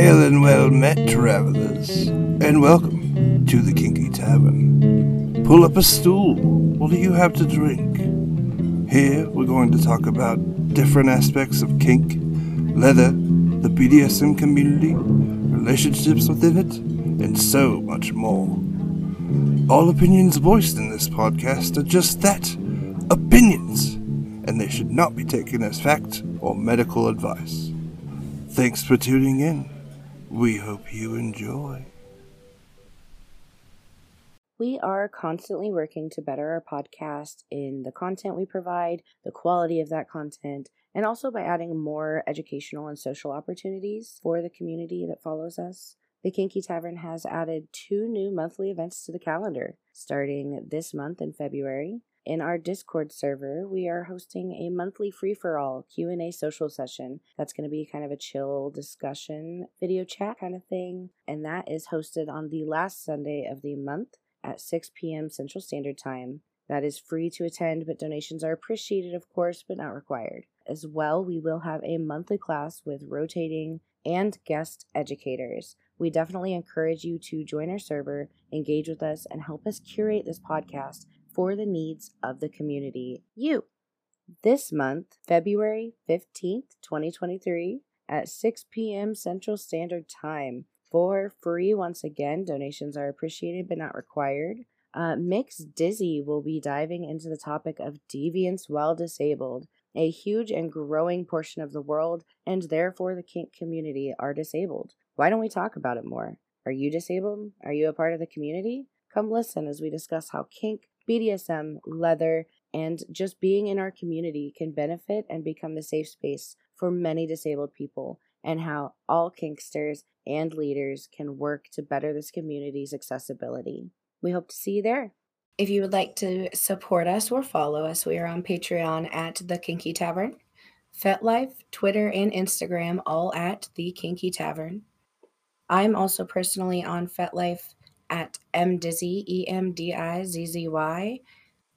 Hail and well met, travelers, and welcome to the Kinky Tavern. Pull up a stool. What do you have to drink? Here, we're going to talk about different aspects of kink, leather, the BDSM community, relationships within it, and so much more. All opinions voiced in this podcast are just that opinions, and they should not be taken as fact or medical advice. Thanks for tuning in. We hope you enjoy. We are constantly working to better our podcast in the content we provide, the quality of that content, and also by adding more educational and social opportunities for the community that follows us. The Kinky Tavern has added two new monthly events to the calendar, starting this month in February. In our Discord server, we are hosting a monthly free-for-all Q&A social session. That's going to be kind of a chill discussion, video chat kind of thing, and that is hosted on the last Sunday of the month at 6 p.m. Central Standard Time. That is free to attend, but donations are appreciated, of course, but not required. As well, we will have a monthly class with rotating and guest educators. We definitely encourage you to join our server, engage with us, and help us curate this podcast for the needs of the community. You. This month, February 15th, 2023, at 6 p.m. Central Standard Time. For free, once again, donations are appreciated but not required. Uh, Mx Dizzy will be diving into the topic of deviance while disabled. A huge and growing portion of the world, and therefore the kink community, are disabled. Why don't we talk about it more? Are you disabled? Are you a part of the community? Come listen as we discuss how kink, BDSM, leather, and just being in our community can benefit and become the safe space for many disabled people, and how all kinksters and leaders can work to better this community's accessibility. We hope to see you there. If you would like to support us or follow us, we are on Patreon at The Kinky Tavern, FetLife, Twitter, and Instagram, all at The Kinky Tavern. I'm also personally on FetLife at mdizzy, E M D I Z Z Y.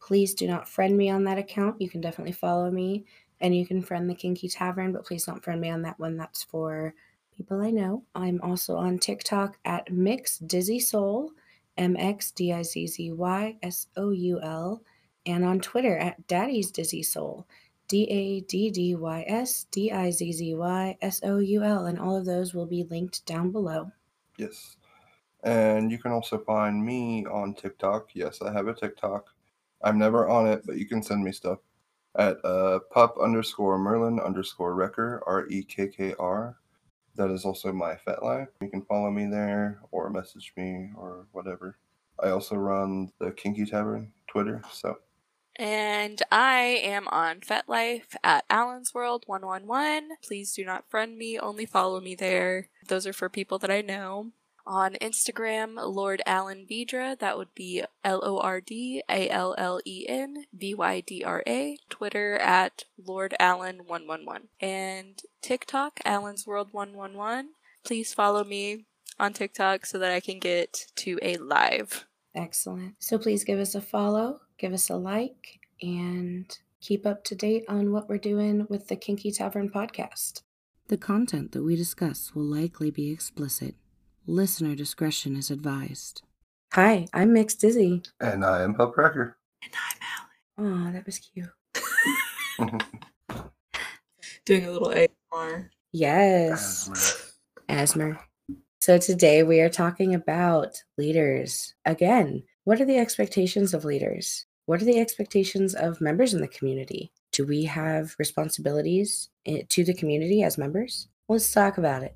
Please do not friend me on that account. You can definitely follow me and you can friend the Kinky Tavern, but please don't friend me on that one. That's for people I know. I'm also on TikTok at Mx Dizzy Soul, M X D I Z Z Y S O U L, and on Twitter at Daddy's Dizzy Soul, D A D D Y S D I Z Z Y S O U L, and all of those will be linked down below. Yes. And you can also find me on TikTok. Yes, I have a TikTok. I'm never on it, but you can send me stuff at uh, pup underscore Merlin underscore Rekkr, R E K K R. That is also my FetLife. You can follow me there or message me or whatever. I also run the Kinky Tavern Twitter, so And I am on FetLife at Allen's World 111. Please do not friend me, only follow me there. Those are for people that I know. On Instagram, Lord Allen Vydra, that would be L O R D A L L E N V Y D R A. Twitter at Lord Allen 111. And TikTok, Allen's World 111. Please follow me on TikTok so that I can get to a live. Excellent. So please give us a follow, give us a like, and keep up to date on what we're doing with the Kinky Tavern podcast. The content that we discuss will likely be explicit. Listener discretion is advised. Hi, I'm Mx Dizzy. and I am Pup Rekkr. And I'm Allen. Oh, that was cute. Doing a little ASMR. Yes. Asmer. So today we are talking about leaders. Again, what are the expectations of leaders? What are the expectations of members in the community? Do we have responsibilities eh, to the community as members? Let's talk about it.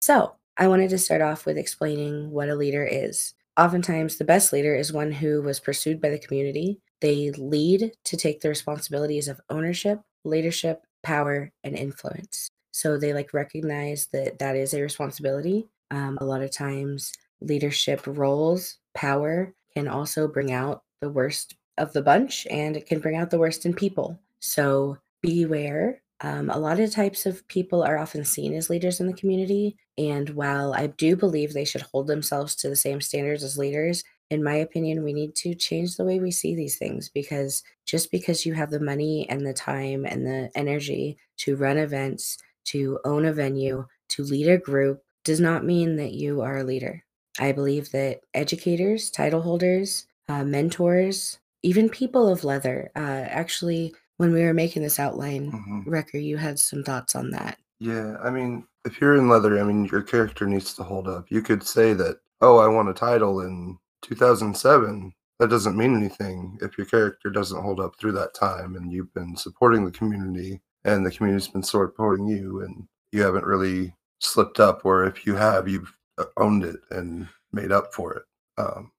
So, I wanted to start off with explaining what a leader is. Oftentimes, the best leader is one who was pursued by the community. They lead to take the responsibilities of ownership, leadership, power, and influence. So they like recognize that that is a responsibility. Um, a lot of times, leadership roles, power can also bring out the worst of the bunch and it can bring out the worst in people. So beware. Um, a lot of types of people are often seen as leaders in the community. And while I do believe they should hold themselves to the same standards as leaders, in my opinion, we need to change the way we see these things because just because you have the money and the time and the energy to run events, to own a venue, to lead a group, does not mean that you are a leader. I believe that educators, title holders, uh, mentors, even people of leather, uh, actually, when we were making this outline, Mhm. Rekkr, you had some thoughts on that. Yeah, I mean, if you're in leather, I mean, your character needs to hold up. You could say that, oh, I won a title in 2007. That doesn't mean anything if your character doesn't hold up through that time and you've been supporting the community and the community's been supporting you and you haven't really slipped up, or if you have, you've uh, owned it and made up for it. Um,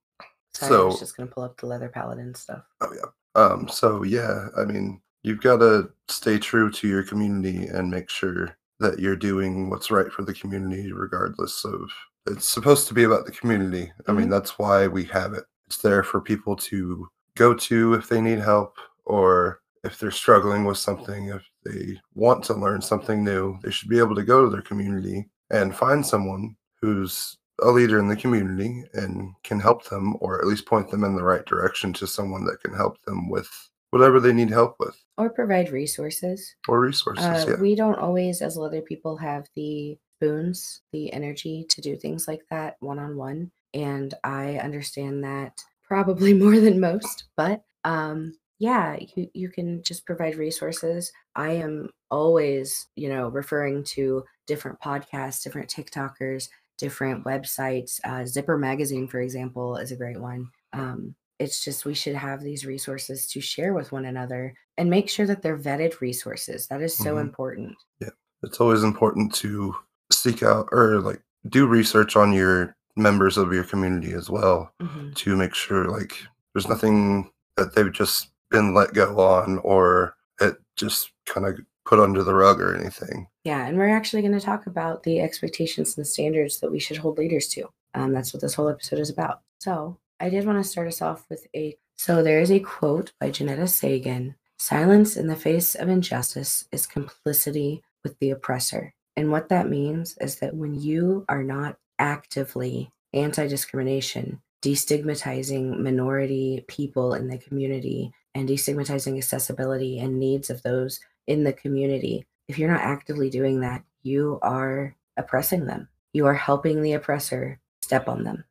Sorry, I was so, just going to pull up the leather paladin stuff. oh yeah. Um, so yeah, I mean, you've got to stay true to your community and make sure that you're doing what's right for the community, regardless of. It's supposed to be about the community. I mean, Mhm. that's why we have it. It's there for people to go to if they need help or if they're struggling with something, if they want to learn something new, they should be able to go to their community and find someone who's a leader in the community and can help them or at least point them in the right direction to someone that can help them with whatever they need help with Or provide resources. or resources. Uh, yeah. We don't always, as leather people, have the boons the energy to do things like that one on one. And I understand that probably more than most, but um, yeah, you, you can just provide resources. I am always, you know, referring to different podcasts, different TikTokers, different websites. Uh, Zipper Magazine, for example, is a great one. Um, it's just we should have these resources to share with one another and make sure that they're vetted resources. That is so Mhm. important. Yeah. It's always important to seek out or like do research on your members of your community as well Mhm. to make sure like there's nothing that they've just been let go on or it just kind of put under the rug or anything. Yeah, and we're actually going to talk about the expectations and standards that we should hold leaders to. Um, that's what this whole episode is about. So I did want to start us off with a. So there is a quote by Ginetta Sagan Silence in the face of injustice is complicity with the oppressor. And what that means is that when you are not actively anti discrimination, destigmatizing minority people in the community, and destigmatizing accessibility and needs of those in the community, if you're not actively doing that, you are oppressing them. You are helping the oppressor step on them.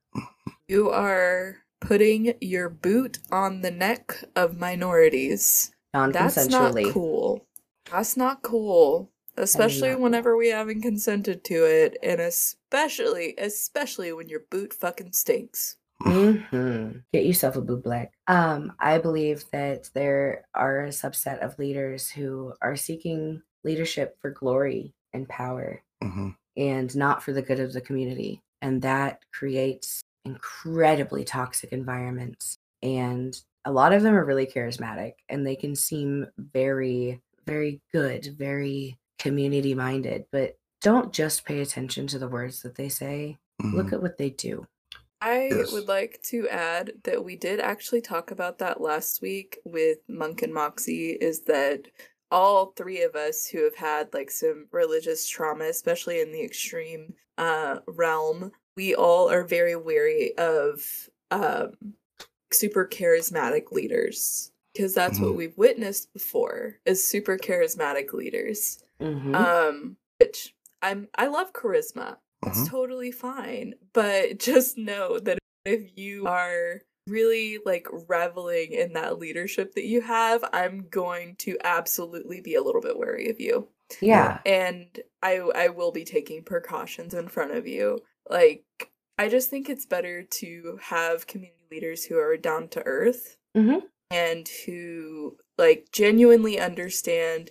You are putting your boot on the neck of minorities. That's not cool. That's not cool. Especially whenever we haven't consented to it, and especially, especially when your boot fucking stinks. hmm Get yourself a boot black. Um, I believe that there are a subset of leaders who are seeking leadership for glory and power hmm and not for the good of the community. And that creates incredibly toxic environments. And a lot of them are really charismatic and they can seem very, very good, very community minded, but don't just pay attention to the words that they say. Look at what they do. I Yes. would like to add that we did actually talk about that last week with Monk and Moxie is that all three of us who have had like some religious trauma, especially in the extreme uh realm, we all are very wary of um super charismatic leaders because that's what Mhm. we've witnessed before is super charismatic leaders. Mhm. Um which I'm I love charisma. It's Mhm. totally fine. But just know that if you are really like reveling in that leadership that you have, I'm going to absolutely be a little bit wary of you. yeah. And I I will be taking precautions in front of you. Like I just think it's better to have community leaders who are down to earth Mhm. and who like genuinely understand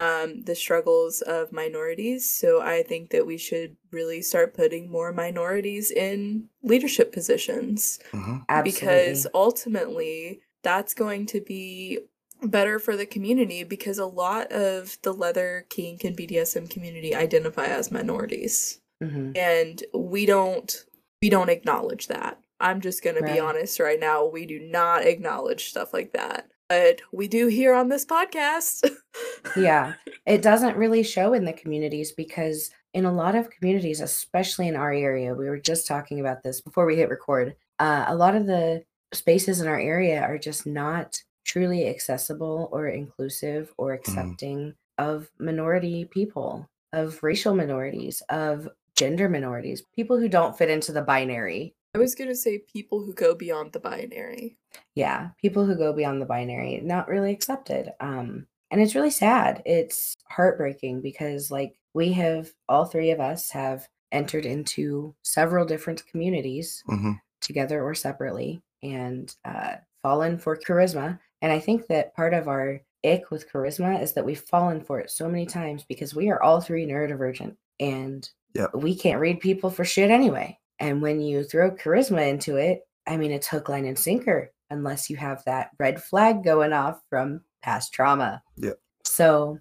um, the struggles of minorities. So I think that we should really start putting more minorities in leadership positions hmm Absolutely. because ultimately that's going to be better for the community because a lot of the leather kink and BDSM community identify as minorities Mhm. and we don't we don't acknowledge that. I'm just going to Right. be honest right now, we do not acknowledge stuff like that. But we do here on this podcast. yeah it doesn't really show in the communities because in a lot of communities especially in our area we were just talking about this before we hit record uh, a lot of the spaces in our area are just not truly accessible or inclusive or accepting of minority people of racial minorities of gender minorities, people who don't fit into the binary. I was going to say people who go beyond the binary. Yeah, people who go beyond the binary, not really accepted. Um, and it's really sad. It's heartbreaking because, like, we have all three of us have entered into several different communities hmm together or separately and uh, fallen for charisma. And I think that part of our ick with charisma is that we've fallen for it so many times because we are all three neurodivergent and Yep. we can't read people for shit anyway. And when you throw charisma into it, I mean, it's hook, line, and sinker unless you have that red flag going off from past trauma. Yeah. So,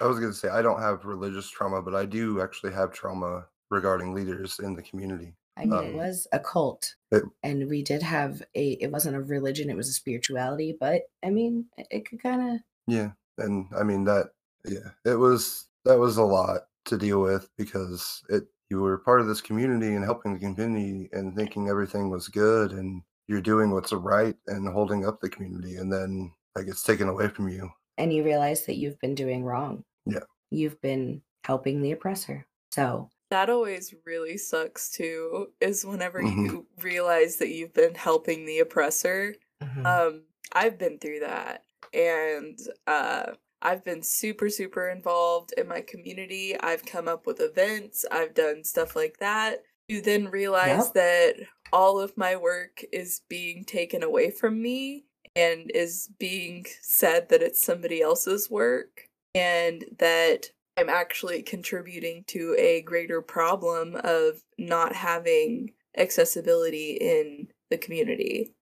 I was going to say I don't have religious trauma, but I do actually have trauma regarding leaders in the community. I mean, it Um, was a cult, it- and we did have a. It wasn't a religion; it was a spirituality. But I mean, it, it could kind of. Yeah, and I mean that. Yeah, it was that was a lot to deal with because it you were part of this community and helping the community and thinking everything was good and you're doing what's right and holding up the community and then like it's taken away from you. And you realize that you've been doing wrong. Yeah. You've been helping the oppressor. So. That always really sucks too, is whenever Mhm. you realize that you've been helping the oppressor. mhm. Um, I've been through that, and uh, I've been super, super involved in my community. I've come up with events, I've done stuff like that. You then realize Yep. that all of my work is being taken away from me and is being said that it's somebody else's work, and that I'm actually contributing to a greater problem of not having accessibility in the community.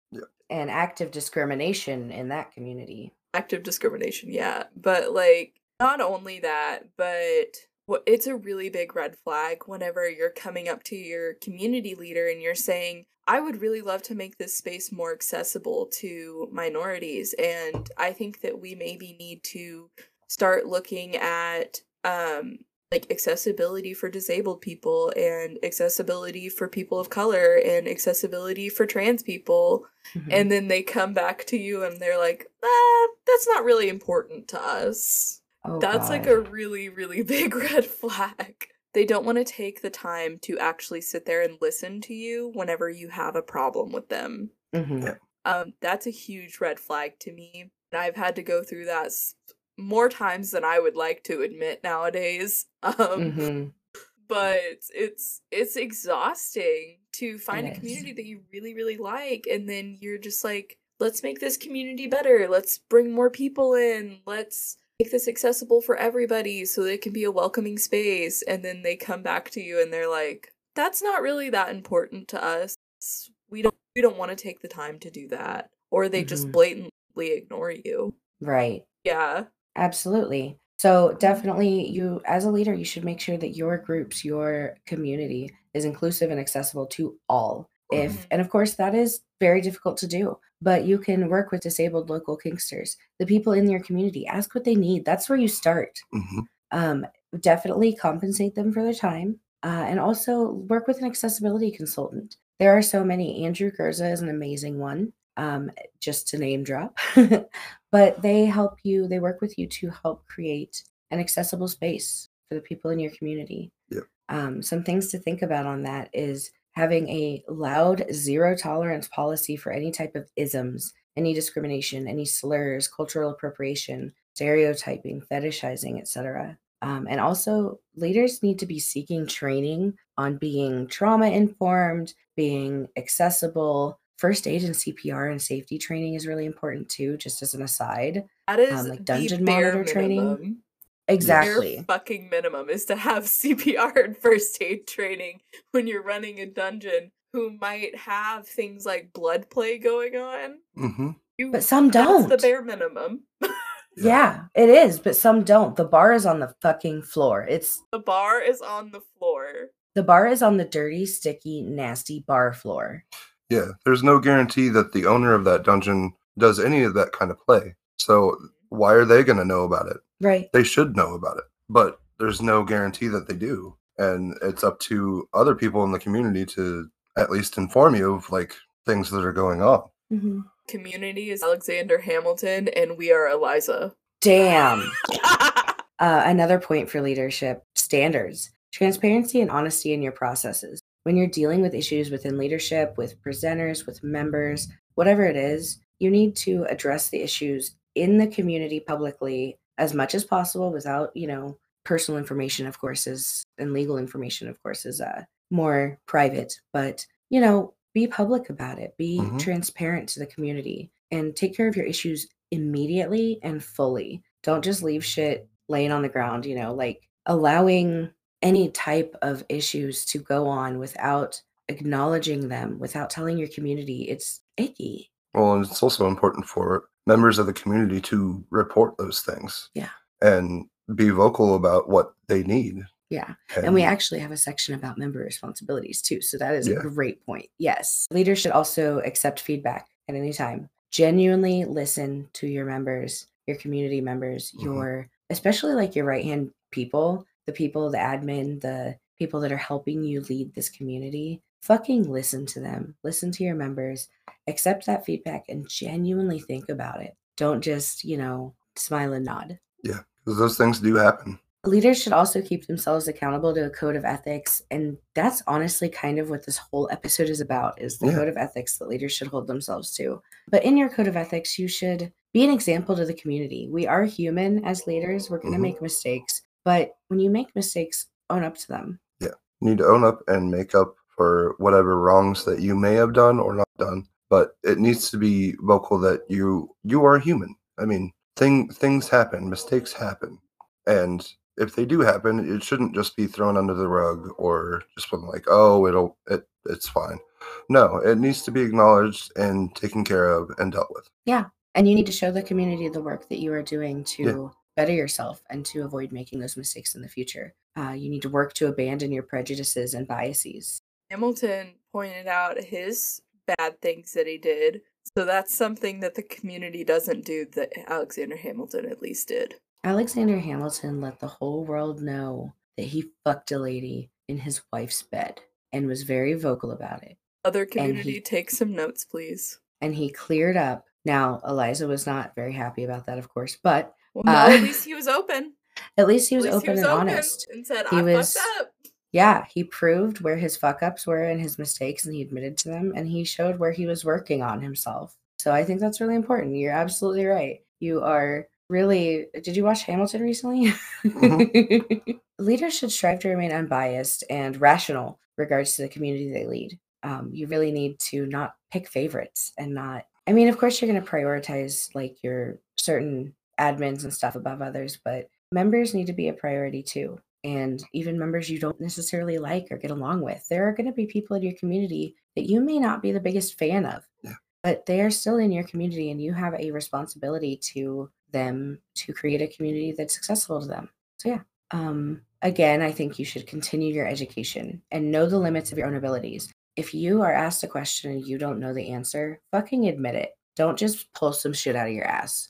and active discrimination in that community. Active discrimination yeah but like not only that but it's a really big red flag whenever you're coming up to your community leader and you're saying i would really love to make this space more accessible to minorities and i think that we maybe need to start looking at um like accessibility for disabled people and accessibility for people of color and accessibility for trans people Mhm. and then they come back to you and they're like, ah, that's not really important to us. Oh, that's like a really, really big red flag. They don't want to take the time to actually sit there and listen to you whenever you have a problem with them. Mhm. Um, that's a huge red flag to me. And I've had to go through that s- more times than I would like to admit nowadays. Um, Mhm. but it's it's exhausting to find It a is. community that you really really like and then you're just like let's make this community better let's bring more people in let's make this accessible for everybody so that it can be a welcoming space and then they come back to you and they're like that's not really that important to us we don't we don't want to take the time to do that or they just Mhm. blatantly ignore you Right. yeah Absolutely. So definitely you as a leader you should make sure that your groups, your community is inclusive and accessible to all. If Mhm. and of course that is very difficult to do, but you can work with disabled local kinksters, the people in your community, ask what they need. That's where you start. hmm Um, definitely compensate them for their time. Uh, and also work with an accessibility consultant. There are so many. Andrew Gurza is an amazing one, um, just to name drop. but they help you, they work with you to help create an accessible space for the people in your community. Yep. Um, some things to think about on that is having a loud zero tolerance policy for any type of isms, any discrimination, any slurs, cultural appropriation, stereotyping, fetishizing, etc. Um, and also, leaders need to be seeking training on being trauma informed, being accessible. First aid and CPR and safety training is really important too, just as an aside. that is like the dungeon bare monitor training. minimum. Exactly. Bare fucking minimum is to have CPR and first aid training when you're running a dungeon who might have things like blood play going on. hmm You, But some don't. the bare minimum. Yeah, it is, but some don't. The bar is on the fucking floor. It's the bar is on the floor. the bar is on the dirty, sticky, nasty bar floor. Yeah, there's no guarantee that the owner of that dungeon does any of that kind of play. So why are they going to know about it? Right. They should know about it, but there's no guarantee that they do. And it's up to other people in the community to at least inform you of like things that are going on. Mhm. Community is Alexander Hamilton, and we are Eliza. Damn. Uh, another point for leadership standards. Transparency and honesty in your processes. When you're dealing with issues within leadership, with presenters, with members, whatever it is, you need to address the issues in the community publicly as much as possible without, you know, personal information, of course, is and legal information, of course, is uh, more private. But, you know, be public about it, be Mhm. transparent to the community, and take care of your issues immediately and fully. Don't just leave shit laying on the ground, you know, like allowing any type of issues to go on without acknowledging them, without telling your community. It's icky. Well, and it's also important for members of the community to report those things. Yeah. And be vocal about what they need. Yeah. And we actually have a section about member responsibilities too. So that is Yeah. a great point. Yes. Leaders should also accept feedback at any time. Genuinely listen to your members, your community members, Mhm. your, especially like your right hand people, the people, the admin, the people that are helping you lead this community. Fucking listen to them. Listen to your members. Accept that feedback and genuinely think about it. Don't just, you know, smile and nod. Yeah, because those things do happen. Leaders should also keep themselves accountable to a code of ethics, and that's honestly kind of what this whole episode is about is the Yeah. code of ethics that leaders should hold themselves to. But in your code of ethics, you should be an example to the community. We are human as leaders. We're going to Mhm. make mistakes, but when you make mistakes, own up to them. Yeah. You need to own up and make up for whatever wrongs that you may have done or not done. But it needs to be vocal that you you are human. I mean, thing things happen, mistakes happen, and if they do happen, it shouldn't just be thrown under the rug or just been like, oh, it'll it it's fine. No, it needs to be acknowledged and taken care of and dealt with. Yeah. And you need to show the community the work that you are doing to Yeah. Better yourself and to avoid making those mistakes in the future. Uh, you need to work to abandon your prejudices and biases. Hamilton pointed out his bad things that he did. So that's something that the community doesn't do that Alexander Hamilton at least did. Alexander Hamilton let the whole world know that he fucked a lady in his wife's bed and was very vocal about it. Other he- community, take some notes, please. And he cleared up. Now, Eliza was not very happy about that, of course, but Well, no, Uh, at least he was open. at least he was at least open and honest. and said, He "I was- fucked up." Yeah, he proved where his fuck ups were and his mistakes, and he admitted to them, and he showed where he was working on himself. So I think that's really important. You're absolutely right. You are really. Did you watch Hamilton recently? Leaders should strive to remain unbiased and rational regards to the community they lead. Um, you really need to not pick favorites and not. I mean, of course, you're going to prioritize like your certain admins and stuff above others, but members need to be a priority too. And even members you don't necessarily like or get along with. There are going to be people in your community that you may not be the biggest fan of, Yeah. but they are still in your community and you have a responsibility to them to create a community that's successful to them. So, yeah. Um, again, I think you should continue your education and know the limits of your own abilities. If you are asked a question and you don't know the answer, fucking admit it. Don't just pull some shit out of your ass.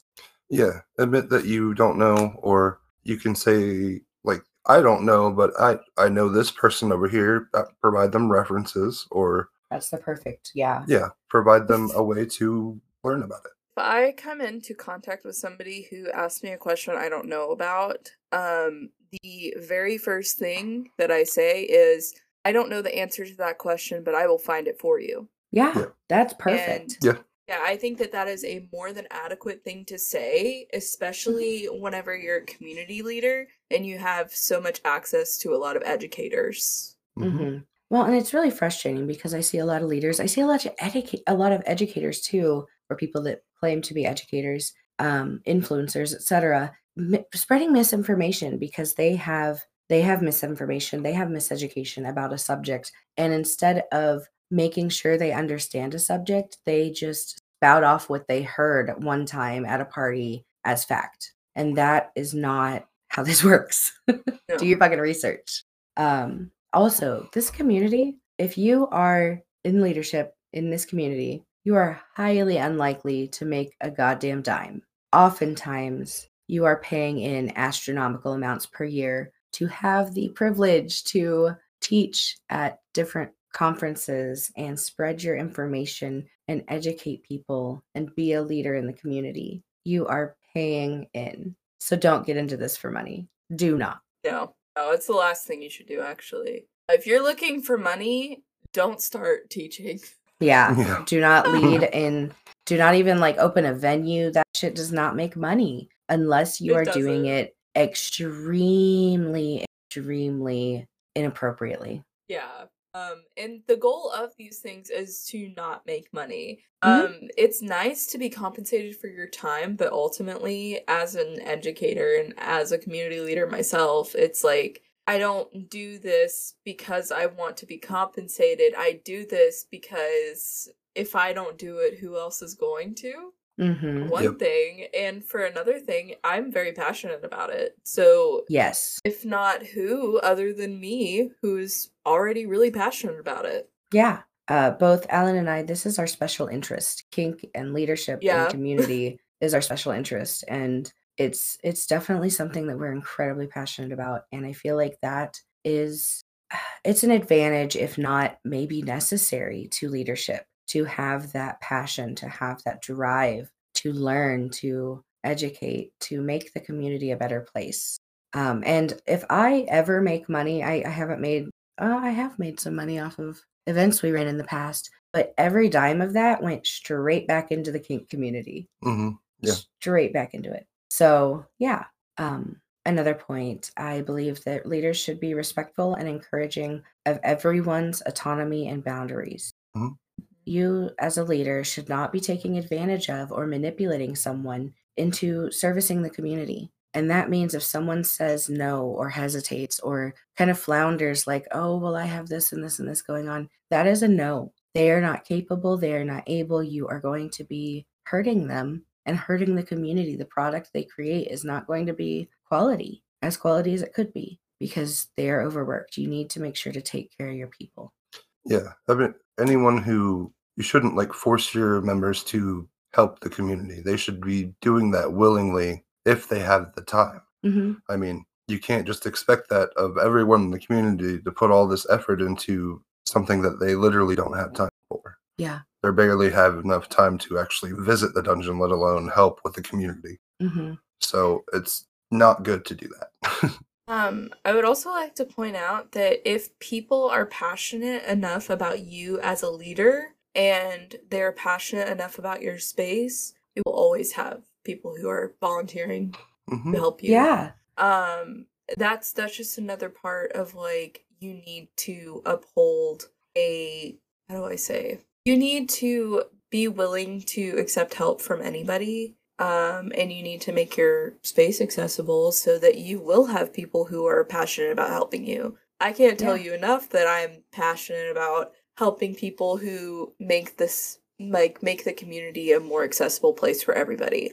Yeah, admit that you don't know, or you can say like, "I don't know, but I I know this person over here." Uh, provide them references, or That's the perfect, yeah. yeah, provide them a way to learn about it. If I come into contact with somebody who asks me a question I don't know about, um, the very first thing that I say is, I don't know the answer to that question, but I will find it for you. Yeah, Yeah. that's perfect. And yeah, I think that that is a more than adequate thing to say, especially whenever you're a community leader and you have so much access to a lot of educators. Mhm. hmm Well, and it's really frustrating because I see a lot of leaders. I see a lot of educate a lot of educators too, or people that claim to be educators, um, influencers, etc., mi- spreading misinformation because they have they have misinformation, they have miseducation about a subject, and instead of making sure they understand a subject, they just spout off what they heard one time at a party as fact, and that is not how this works. No. Do your fucking research. Um, also, this community, if you are in leadership in this community, you are highly unlikely to make a goddamn dime. Oftentimes, you are paying in astronomical amounts per year to have the privilege to teach at different conferences and spread your information and educate people and be a leader in the community. You are paying in. So don't get into this for money. Do not. No. No, it's the last thing you should do, actually. If you're looking for money, don't start teaching. Yeah. Yeah. Do not lead in do not even like open a venue. That shit does not make money unless you It are doing doesn't. it extremely, extremely inappropriately. Yeah. Um, and the goal of these things is to not make money. Mhm. Um, it's nice to be compensated for your time, but ultimately, as an educator and as a community leader myself, it's like I don't do this because I want to be compensated. I do this because if I don't do it, who else is going to? Mm-hmm. One Yep. thing, and for another thing, I'm very passionate about it. So Yes. if not who other than me who's already really passionate about it Yeah. Uh, both Allen and I, this is our special interest. Kink and leadership Yeah. and community is our special interest. And it's it's definitely something that we're incredibly passionate about. And I feel like that is it's an advantage, if not maybe necessary to leadership, to have that passion, to have that drive, to learn, to educate, to make the community a better place. Um, and if I ever make money, I, I haven't made uh, I have made some money off of events we ran in the past, but every dime of that went straight back into the kink community. hmm Yeah. Straight back into it. So, yeah. Um, another point, I believe that leaders should be respectful and encouraging of everyone's autonomy and boundaries. Mhm. You, as a leader, should not be taking advantage of or manipulating someone into servicing the community. And that means if someone says no or hesitates or kind of flounders, like, oh, well, I have this and this and this going on, that is a no. They are not capable. They are not able. You are going to be hurting them and hurting the community. The product they create is not going to be quality, as quality as it could be, because they are overworked. You need to make sure to take care of your people. Yeah. I mean, anyone who you shouldn't like force your members to help the community. They should be doing that willingly if they have the time. hmm I mean, you can't just expect that of everyone in the community to put all this effort into something that they literally don't have time for. Yeah. They barely have enough time to actually visit the dungeon, let alone help with the community. hmm So it's not good to do that. um i would also like to point out that if people are passionate enough about you as a leader and they're passionate enough about your space you will always have people who are volunteering Mhm. to help you Yeah. um that's that's just another part of like you need to uphold a how do i say you need to be willing to accept help from anybody um and you need to make your space accessible so that you will have people who are passionate about helping you i can't tell Yeah. you enough that i'm passionate about helping people who make this like make the community a more accessible place for everybody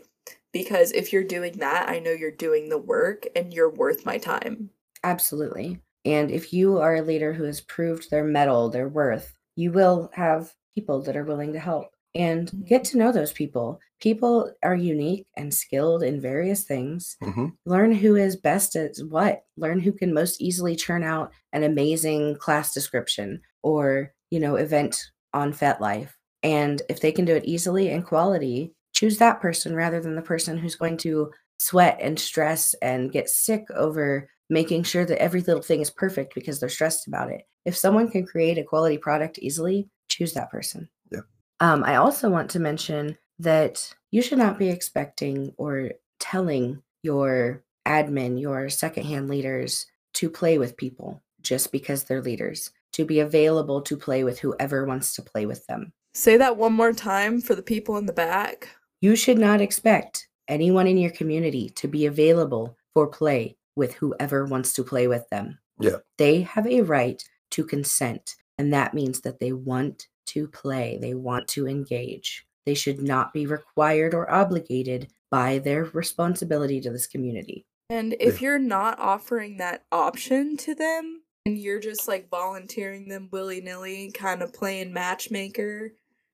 because if you're doing that, I know you're doing the work and you're worth my time. Absolutely. And if you are a leader who has proved their mettle their worth, you will have people that are willing to help and get to know those people. People are unique and skilled in various things. Mhm. Learn who is best at what. Learn who can most easily churn out an amazing class description or, you know, event on FetLife. And if they can do it easily and quality, choose that person rather than the person who's going to sweat and stress and get sick over making sure that every little thing is perfect because they're stressed about it. If someone can create a quality product easily, choose that person. Yeah. Um, I also want to mention that you should not be expecting or telling your admin, your secondhand leaders to play with people just because they're leaders, to be available to play with whoever wants to play with them. Say that one more time for the people in the back. You should not expect anyone in your community to be available for play with whoever wants to play with them. Yeah. They have a right to consent, and that means that they want to play, they want to engage. They should not be required or obligated by their responsibility to this community. And if you're not offering that option to them and you're just like volunteering them willy nilly, kind of playing matchmaker,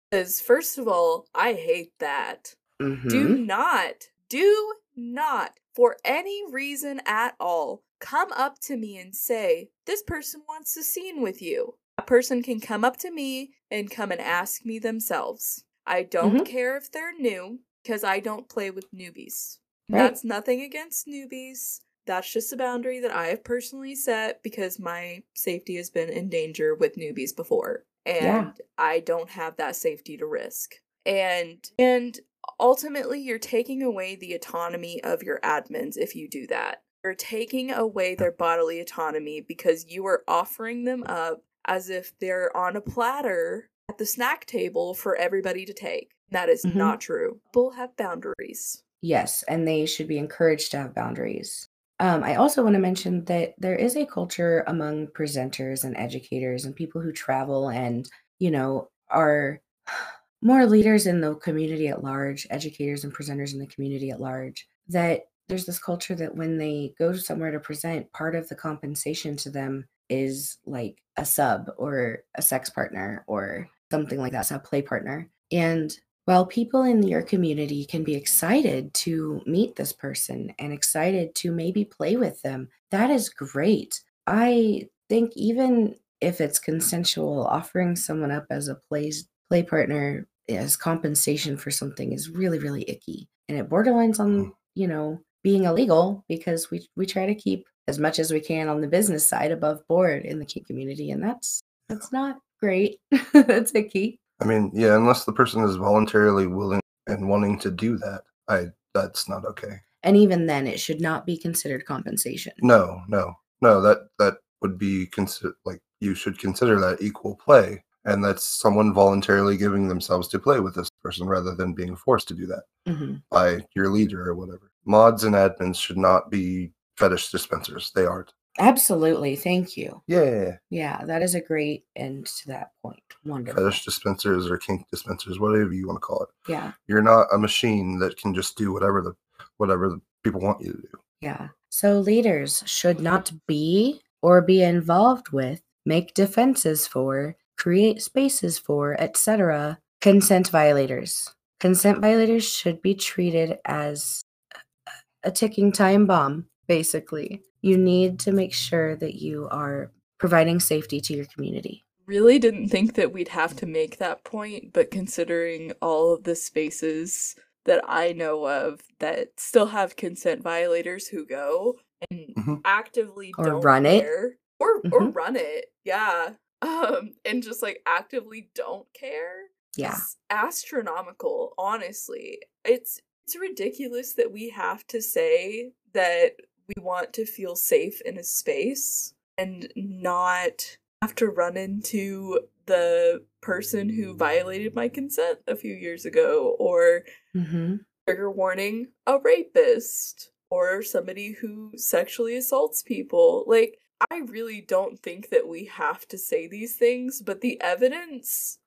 because first of all, I hate that. Do Mhm. not, do not, for any reason at all, come up to me and say, This person wants a scene with you. A person can come up to me and come and ask me themselves. I don't care if they're new, because I don't play with newbies. Right. That's nothing against newbies. That's just a boundary that I have personally set because my safety has been in danger with newbies before. And Yeah. I don't have that safety to risk. And and ultimately you're taking away the autonomy of your admins if you do that. You're taking away their bodily autonomy because you are offering them up as if they're on a platter at the snack table for everybody to take. That is Mhm. not true. People have boundaries. Yes, and they should be encouraged to have boundaries. Um, I also want to mention that there is a culture among presenters and educators and people who travel and, you know, are more leaders in the community at large, educators and presenters in the community at large, that there's this culture that when they go somewhere to present, part of the compensation to them is like a sub or a sex partner or something like that, so a play partner. And while people in your community can be excited to meet this person and excited to maybe play with them, that is great. I think even if it's consensual, offering someone up as a play play partner as compensation for something is really really icky, and it borderlines on mm. you know being illegal because we we try to keep as much as we can on the business side above board in the kink community, and that's that's not great. that's icky. I mean, yeah, unless the person is voluntarily willing and wanting to do that, I that's not okay. And even then, it should not be considered compensation. No, no, no. That that would be consider like you should consider that equal play, and that's someone voluntarily giving themselves to play with this person rather than being forced to do that hmm by your leader or whatever. Mods and admins should not be fetish dispensers. They aren't. Absolutely. Thank you. Yeah, Yeah, that is a great end to that point. Wonderful. fetish dispensers or kink dispensers, whatever you want to call it. Yeah, You're not a machine that can just do whatever the whatever the people want you to do. yeah. So leaders should not be or be involved with, make defenses for, create spaces for, etc. consent violators. Consent violators should be treated as a ticking time bomb, basically. You need to make sure that you are providing safety to your community. Really didn't think that we'd have to make that point, but considering all of the spaces that I know of that still have consent violators who go and Mhm. actively Or don't run it. or or Mhm. run it, yeah, um, and just like actively don't care, Yeah. is astronomical. Honestly, it's it's ridiculous that we have to say that we want to feel safe in a space and not have to run into the person who violated my consent a few years ago or Mm-hmm. trigger warning a rapist or somebody who sexually assaults people like i really don't think that we have to say these things but the evidence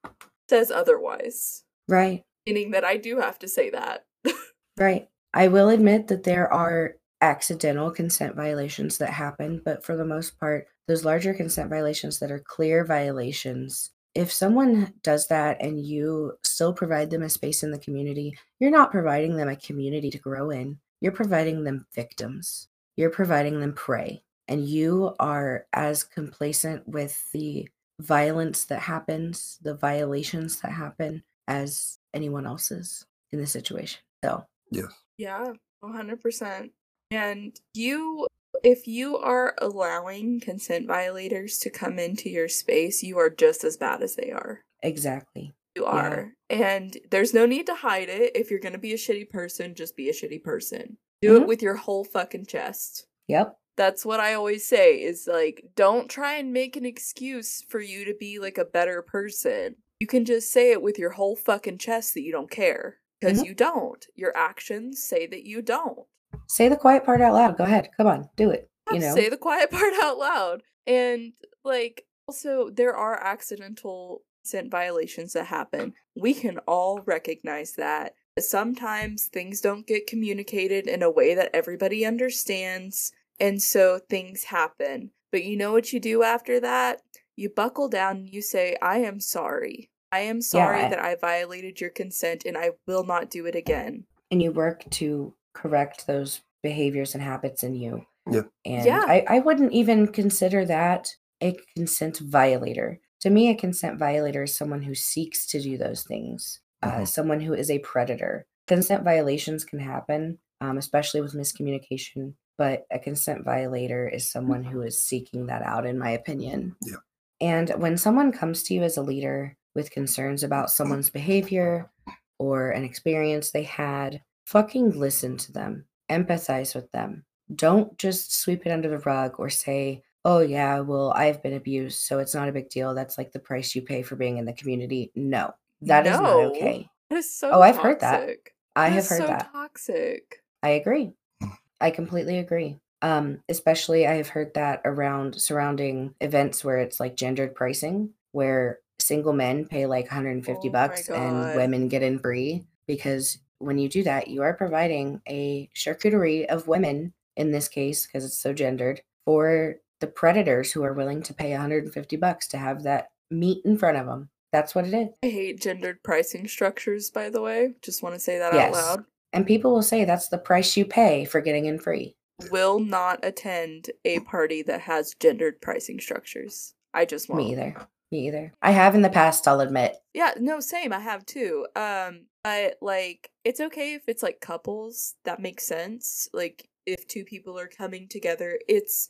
says otherwise Right. meaning that i do have to say that Right. I will admit that there are accidental consent violations that happen, but for the most part, those larger consent violations that are clear violations, if someone does that and you still provide them a space in the community, you're not providing them a community to grow in. You're providing them victims. You're providing them prey. And you are as complacent with the violence that happens, the violations that happen, as anyone else is in the situation. So, Yes. Yeah, 100%. And you, if you are allowing consent violators to come into your space, you are just as bad as they are. exactly. You Yeah. are. And there's no need to hide it. If you're going to be a shitty person, just be a shitty person. Do Mhm. it with your whole fucking chest. Yep. That's what I always say is like, don't try and make an excuse for you to be like a better person. You can just say it with your whole fucking chest that you don't care. Because Mhm. you don't. Your actions say that you don't. Say the quiet part out loud. Go ahead. Come on. Do it. You know? say the quiet part out loud. And like also there are accidental consent violations that happen. We can all recognize that. Sometimes things don't get communicated in a way that everybody understands, and so things happen. But you know what you do after that? You buckle down and you say, I am sorry. I am sorry I- that I violated your consent and I will not do it again. and you work to correct those behaviors and habits in you. Yeah. And Yeah. I, I wouldn't even consider that a consent violator. To me, a consent violator is someone who seeks to do those things, uh, Mhm. someone who is a predator. Consent violations can happen, um, especially with miscommunication but a consent violator is someone who is seeking that out, in my opinion. Yeah. And when someone comes to you as a leader with concerns about someone's behavior or an experience they had, fucking listen to them, empathize with them. Don't just sweep it under the rug or say, oh, yeah, well, I've been abused, so it's not a big deal. That's like the price you pay for being in the community. No, that is not No. okay. That is so Oh, I've heard that. toxic. I That have heard so that. toxic. I agree. I completely agree. Um, especially I have heard that around surrounding events where it's like gendered pricing, where single men pay like 150 Oh bucks and women get in free because when you do that, you are providing a charcuterie of women in this case because it's so gendered for the predators who are willing to pay 150 bucks to have that meat in front of them. That's what it is. I hate gendered pricing structures, by the way. Just want to say that Yes. out loud. And people will say that's the price you pay for getting in free. Will not attend a party that has gendered pricing structures. I just won't. Me either. Me either. I have in the past, I'll admit. Yeah, no, same. I have too. Um, but like, it's okay if it's like couples. That makes sense. Like, if two people are coming together, it's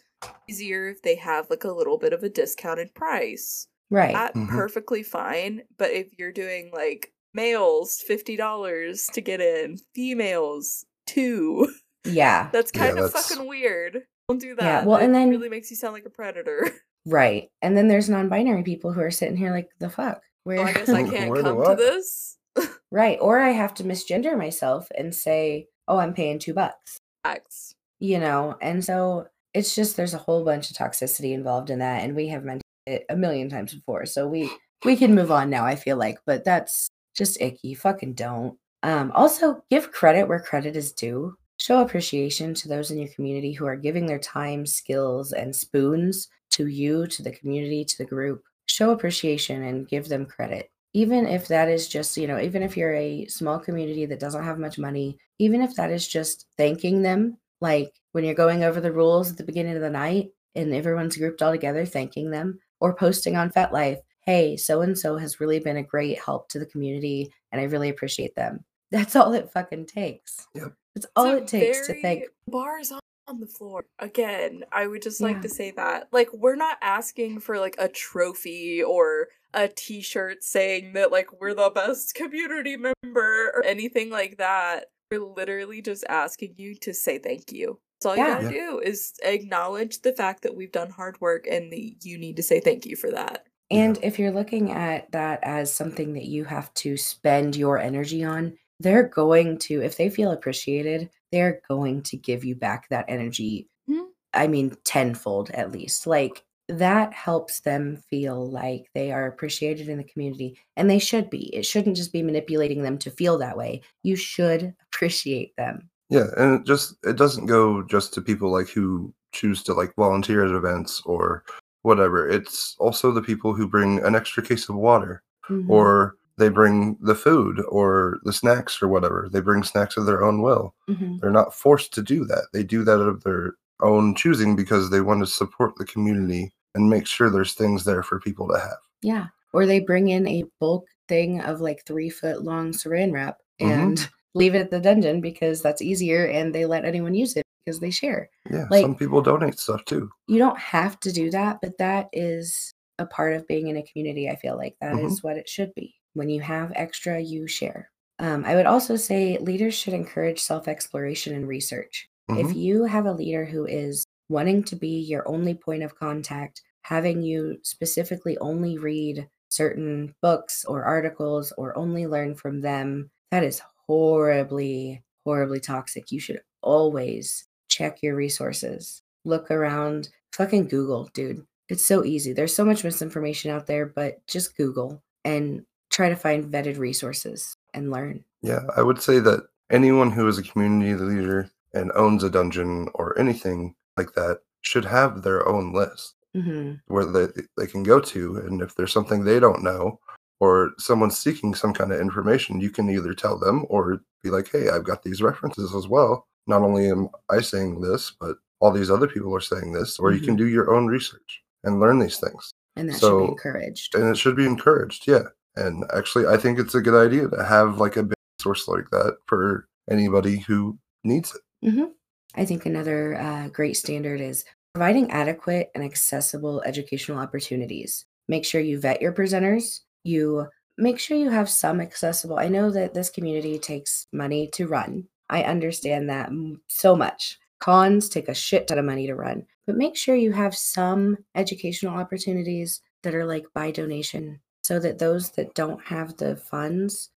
easier if they have like a little bit of a discounted price. Right. That Mhm. perfectly fine. But if you're doing like males fifty dollars to get in, females two, yeah. that's Yeah, kind of that's- fucking weird. Don't do that. Yeah, well, It and then- really makes you sound like a predator. Right. And then there's non binary people who are sitting here like, the fuck? Where Oh, I guess I can't do come to this. right. Or I have to misgender myself and say, oh, I'm paying two bucks, Facts. you know? And so it's just, there's a whole bunch of toxicity involved in that. And we have mentioned it a million times before. So we, we can move on now, I feel like, but that's just icky. Fucking don't. Um, also, give credit where credit is due. Show appreciation to those in your community who are giving their time, skills, and spoons to you, to the community, to the group. Show appreciation and give them credit. Even if that is just, you know, even if you're a small community that doesn't have much money, even if that is just thanking them, like when you're going over the rules at the beginning of the night and everyone's grouped all together, thanking them, or posting on FetLife, hey, so and so has really been a great help to the community and I really appreciate them. That's all it fucking takes. Yep. That's all It's it takes to very- thank. bars on on the floor again i would just like Yeah. to say that like we're not asking for like a trophy or a t-shirt saying that like we're the best community member or anything like that we're literally just asking you to say thank you that's all you Yeah. gotta Yeah. do is acknowledge the fact that we've done hard work and the, you need to say thank you for that And if you're looking at that as something that you have to spend your energy on, they're going to, if they feel appreciated, they're going to give you back that energy. Mhm. I mean, tenfold at least. Like that helps them feel like they are appreciated in the community, and they should be. It shouldn't just be manipulating them to feel that way. You should appreciate them. Yeah, and it just it doesn't go just to people like who choose to like volunteer at events or whatever. It's also the people who bring an extra case of water Mhm. or they bring the food or the snacks or whatever. They bring snacks of their own will. Mhm. They're not forced to do that. They do that of their own choosing because they want to support the community and make sure there's things there for people to have. Yeah. Or they bring in a bulk thing of like three foot long saran wrap Mhm. and leave it at the dungeon because that's easier and they let anyone use it because they share. Yeah, Like- some people donate stuff too. You don't have to do that, but that is a part of being in a community. I feel like that is Mhm. what it should be. When you have extra, you share. Um, I would also say leaders should encourage self exploration and research. If Mhm. you have a leader who is wanting to be your only point of contact, having you specifically only read certain books or articles or only learn from them, that is horribly, horribly toxic. You should always check your resources, look around, fucking Google, dude. It's so easy. There's so much misinformation out there, but just Google and try to find vetted resources and learn. Yeah, I would say that anyone who is a community leader and owns a dungeon or anything like that should have their own list hmm where they, they can go to. And if there's something they don't know or someone's seeking some kind of information, you can either tell them or be like, hey, I've got these references as well. Not only am I saying this, but all these other people are saying this, or you can do your own research and learn these things. And that should So- be encouraged. And it should be encouraged, yeah. And actually, I think it's a good idea to have like a big source like that for anybody who needs it. Mhm. I think another uh, great standard is providing adequate and accessible educational opportunities. Make sure you vet your presenters. You make sure you have some accessible. I know that this community takes money to run. I understand that so much. Cons take a shit ton of money to run, but make sure you have some educational opportunities that are like by donation so that those that don't have the funds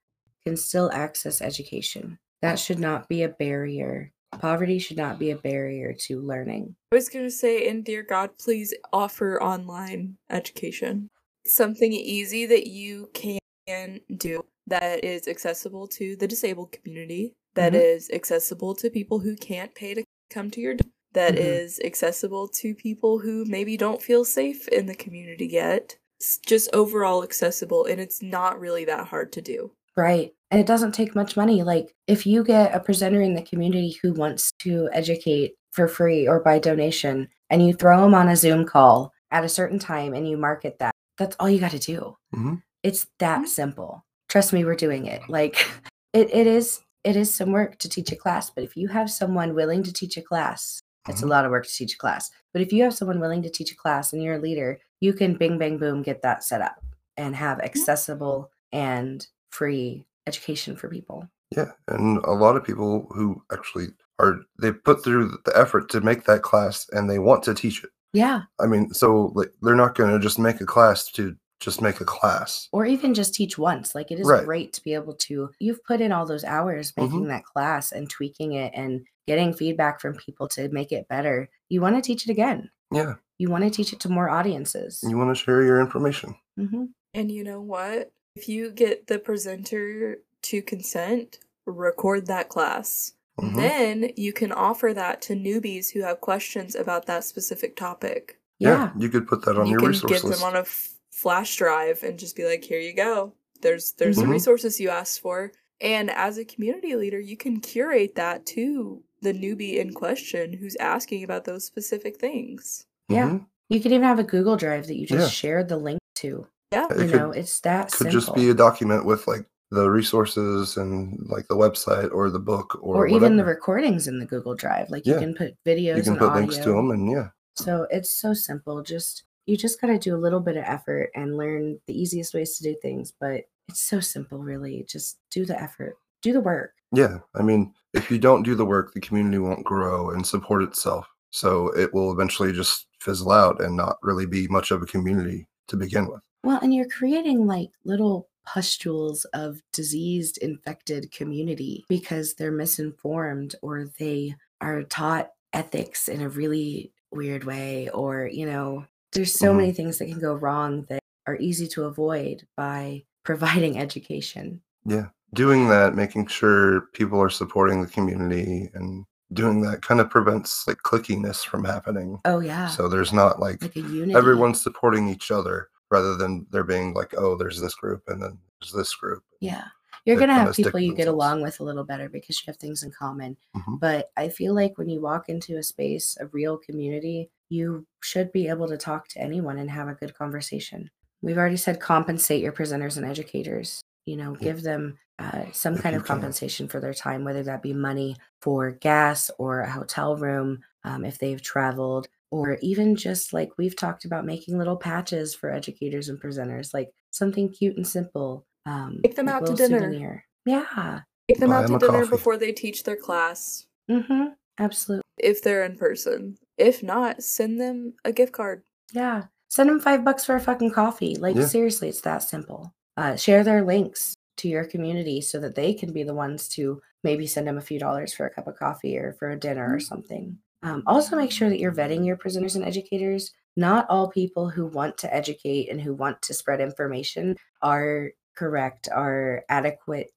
can still access education. That should not be a barrier. Poverty should not be a barrier to learning. I was going to say, and dear God, please offer online education. Something easy that you can do that is accessible to the disabled community, that Mhm. is accessible to people who can't pay to come to your d- that Mhm. is accessible to people who maybe don't feel safe in the community yet. It's just overall accessible and it's not really that hard to do. Right. And it doesn't take much money. Like, if you get a presenter in the community who wants to educate for free or by donation, and you throw them on a Zoom call at a certain time and you market that, that's all you got to do. Mhm. It's that Mhm. simple. Trust me, we're doing it. Like, it, it is it is some work to teach a class, but if you have someone willing to teach a class, it's a Mhm. lot of work to teach a class. But if you have someone willing to teach a class and you're a leader, you can bing bang boom get that set up and have accessible and free education for people. Yeah, and a lot of people who actually are they put through the effort to make that class and they want to teach it. Yeah. I mean, so like they're not going to just make a class to just make a class. Or even just teach once. Like it is Right. great to be able to, you've put in all those hours making Mhm. that class and tweaking it and getting feedback from people to make it better. You want to teach it again. Yeah, You want to teach it to more audiences. you want to share your information. hmm And you know what? If you get the presenter to consent, record that class. Mhm. Then you can offer that to newbies who have questions about that specific topic. Yeah. you could put that on you your can resource give list. them on a f- flash drive and just be like, "Here you go. There's there's Mhm. the resources you asked for." And as a community leader, you can curate that to the newbie in question who's asking about those specific things. Yeah. Mhm. You could even have a Google Drive that you just Yeah. share the link to. Yeah. It You could- know, it's that Could simple. just be a document with like the resources and like the website or the book or, or even the recordings in the Google Drive. Like you can put videos you can and put audio. links to them and yeah. So it's so simple. Just you just got to do a little bit of effort and learn the easiest ways to do things. But it's so simple, really. Just do the effort, do the work. Yeah, I mean, if you don't do the work, the community won't grow and support itself. So it will eventually just fizzle out and not really be much of a community to begin with. Well, and you're creating like little pustules of diseased, infected community because they're misinformed or they are taught ethics in a really weird way, or, you know, there's so Mhm. many things that can go wrong that are easy to avoid by providing education. Yeah, doing that, making sure people are supporting the community and doing that kind of prevents like clickiness from happening. Oh, yeah. So there's not like like everyone's supporting each other rather than there being like, oh, there's this group and then there's this group. Yeah. You're going to have people you get along with a little better because you have things in common. Mhm. But I feel like when you walk into a space, a real community, you should be able to talk to anyone and have a good conversation. We've already said compensate your presenters and educators. You know, give them uh, some kind of compensation for their time, whether that be money for gas or a hotel room um, if they've traveled, or even just like we've talked about making little patches for educators and presenters, like something cute and simple. Um, Take them out to dinner. souvenir. Yeah. Take them Buy out them to dinner coffee. before they teach their class, Mm-hmm. Absolutely. if they're in person. If not, send them a gift card. Yeah. Send them five bucks for a fucking coffee. Like, Yeah. seriously, it's that simple. Uh, share their links to your community so that they can be the ones to maybe send them a few dollars for a cup of coffee or for a dinner or something. Um, also, make sure that you're vetting your presenters and educators. Not all people who want to educate and who want to spread information are correct, are adequate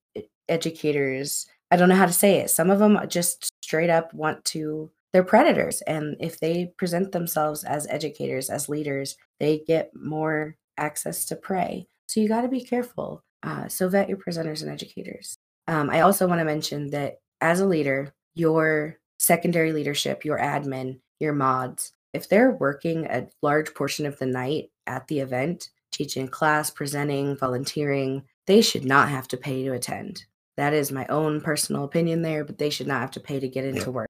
educators. I don't know how to say it. Some of them just straight up want to, they're predators. And if they present themselves as educators, as leaders, they get more access to prey. So you got to be careful. Uh, so vet your presenters and educators. Um, I also want to mention that as a leader, your secondary leadership, your admin, your mods, if they're working a large portion of the night at the event, teaching class, presenting, volunteering, they should not have to pay to attend. That is my own personal opinion there, but they should not have to pay to get into work.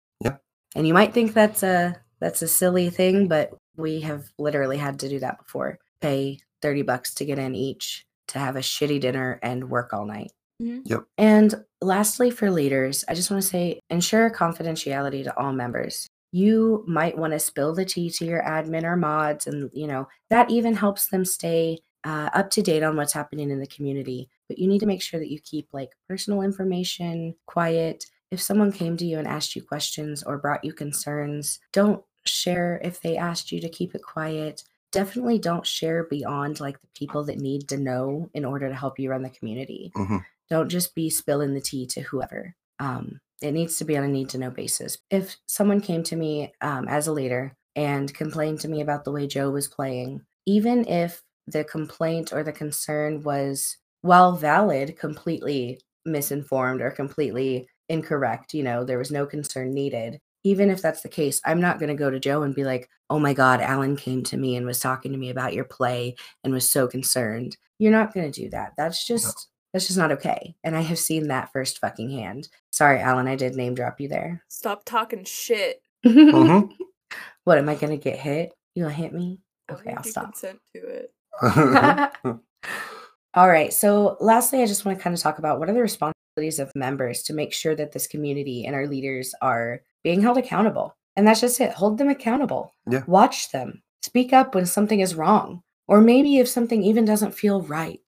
And you might think that's a that's a silly thing, but we have literally had to do that before. Pay 30 bucks to get in each to have a shitty dinner and work all night. Mhm. Yep. And lastly, for leaders, I just want to say ensure confidentiality to all members. You might want to spill the tea to your admin or mods, and you know that even helps them stay uh, up to date on what's happening in the community. But you need to make sure that you keep like personal information quiet. If someone came to you and asked you questions or brought you concerns, don't share if they asked you to keep it quiet definitely don't share beyond like the people that need to know in order to help you run the community. Mhm. Don't just be spilling the tea to whoever. Um, it needs to be on a need to know basis. If someone came to me um, as a leader and complained to me about the way Joe was playing, even if the complaint or the concern was, while valid, completely misinformed or completely incorrect, you know, there was no concern needed. Even if that's the case, I'm not going to go to Joe and be like, oh my God, Allen came to me and was talking to me about your play and was so concerned. You're not going to do that. That's just. That's just not okay. And I have seen that first fucking hand. Sorry, Allen, I did name drop you there. Stop talking shit. Mhm. what am I gonna get hit? You gonna hit me? Okay, I'll stop. Consent to it. All right. So, lastly, I just want to kind of talk about what are the responsibilities of members to make sure that this community and our leaders are being held accountable. And that's just it. Hold them accountable. Yeah. Watch them. Speak up when something is wrong, or maybe if something even doesn't feel right.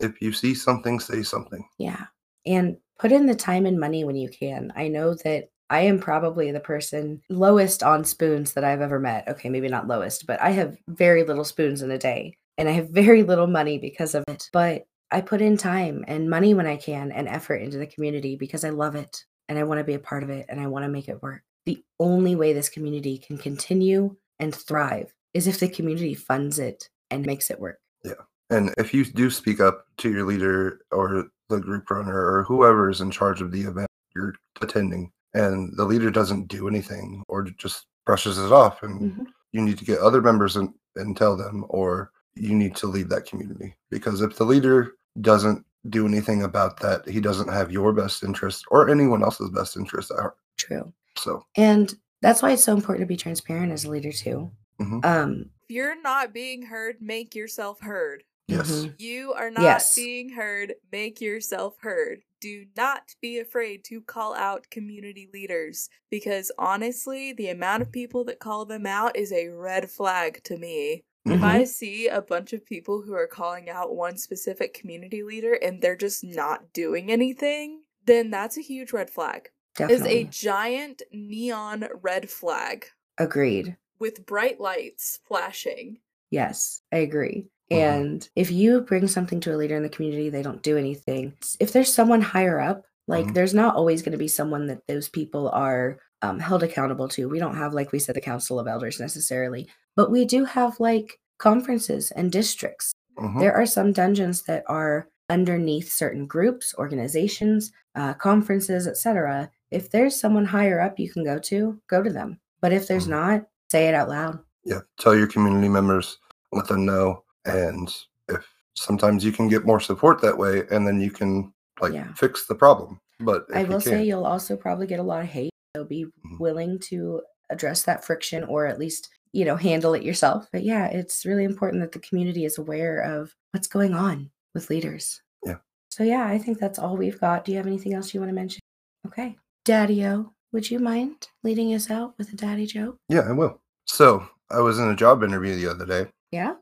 if you see something, say something. Yeah. And put in the time and money when you can. I know that I am probably the person lowest on spoons that I've ever met. Okay, maybe not lowest, but I have very little spoons in a day and I have very little money because of it. But I put in time and money when I can and effort into the community because I love it and I want to be a part of it and I want to make it work. The only way this community can continue and thrive is if the community funds it and makes it work. Yeah. And if you do speak up to your leader or the group runner or whoever is in charge of the event you're attending, and the leader doesn't do anything or just brushes it off, and Mhm. you need to get other members and, and tell them, or you need to lead that community. Because if the leader doesn't do anything about that, he doesn't have your best interest or anyone else's best interest at heart. True. So, And that's why it's so important to be transparent as a leader too. Mhm. Um, If you're not being heard, make yourself heard. yes. mhm. You are not Yes. being heard, make yourself heard. Do not be afraid to call out community leaders because honestly, the amount of people that call them out is a red flag to me. If Mm-hmm. I see a bunch of people who are calling out one specific community leader and they're just not doing anything, then that's a huge red flag. Is a giant neon red flag Agreed. with bright lights flashing. Yes, I agree. Mhm. And if you bring something to a leader in the community, they don't do anything. If there's someone higher up, like Mhm. there's not always going to be someone that those people are um, held accountable to. We don't have, like we said, the council of elders necessarily, but we do have like conferences and districts. Mhm. There are some dungeons that are underneath certain groups, organizations, uh, conferences, etc. If there's someone higher up you can go to, go to them. But if there's Mhm. not, say it out loud. yeah tell your community members let them know and if sometimes you can get more support that way and then you can like Yeah. fix the problem but I you will say you'll also probably get a lot of hate. So be Mhm. willing to address that friction or at least, you know, handle it yourself. But yeah, it's really important that the community is aware of what's going on with leaders. Yeah. So yeah, I think that's all we've got. Do you have anything else you want to mention? Okay. Daddy O, would you mind leading us out with a daddy joke? yeah i will so i was in a job interview the other day Yeah?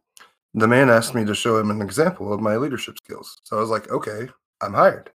the man asked me to show him an example of my leadership skills so i was like okay i'm hired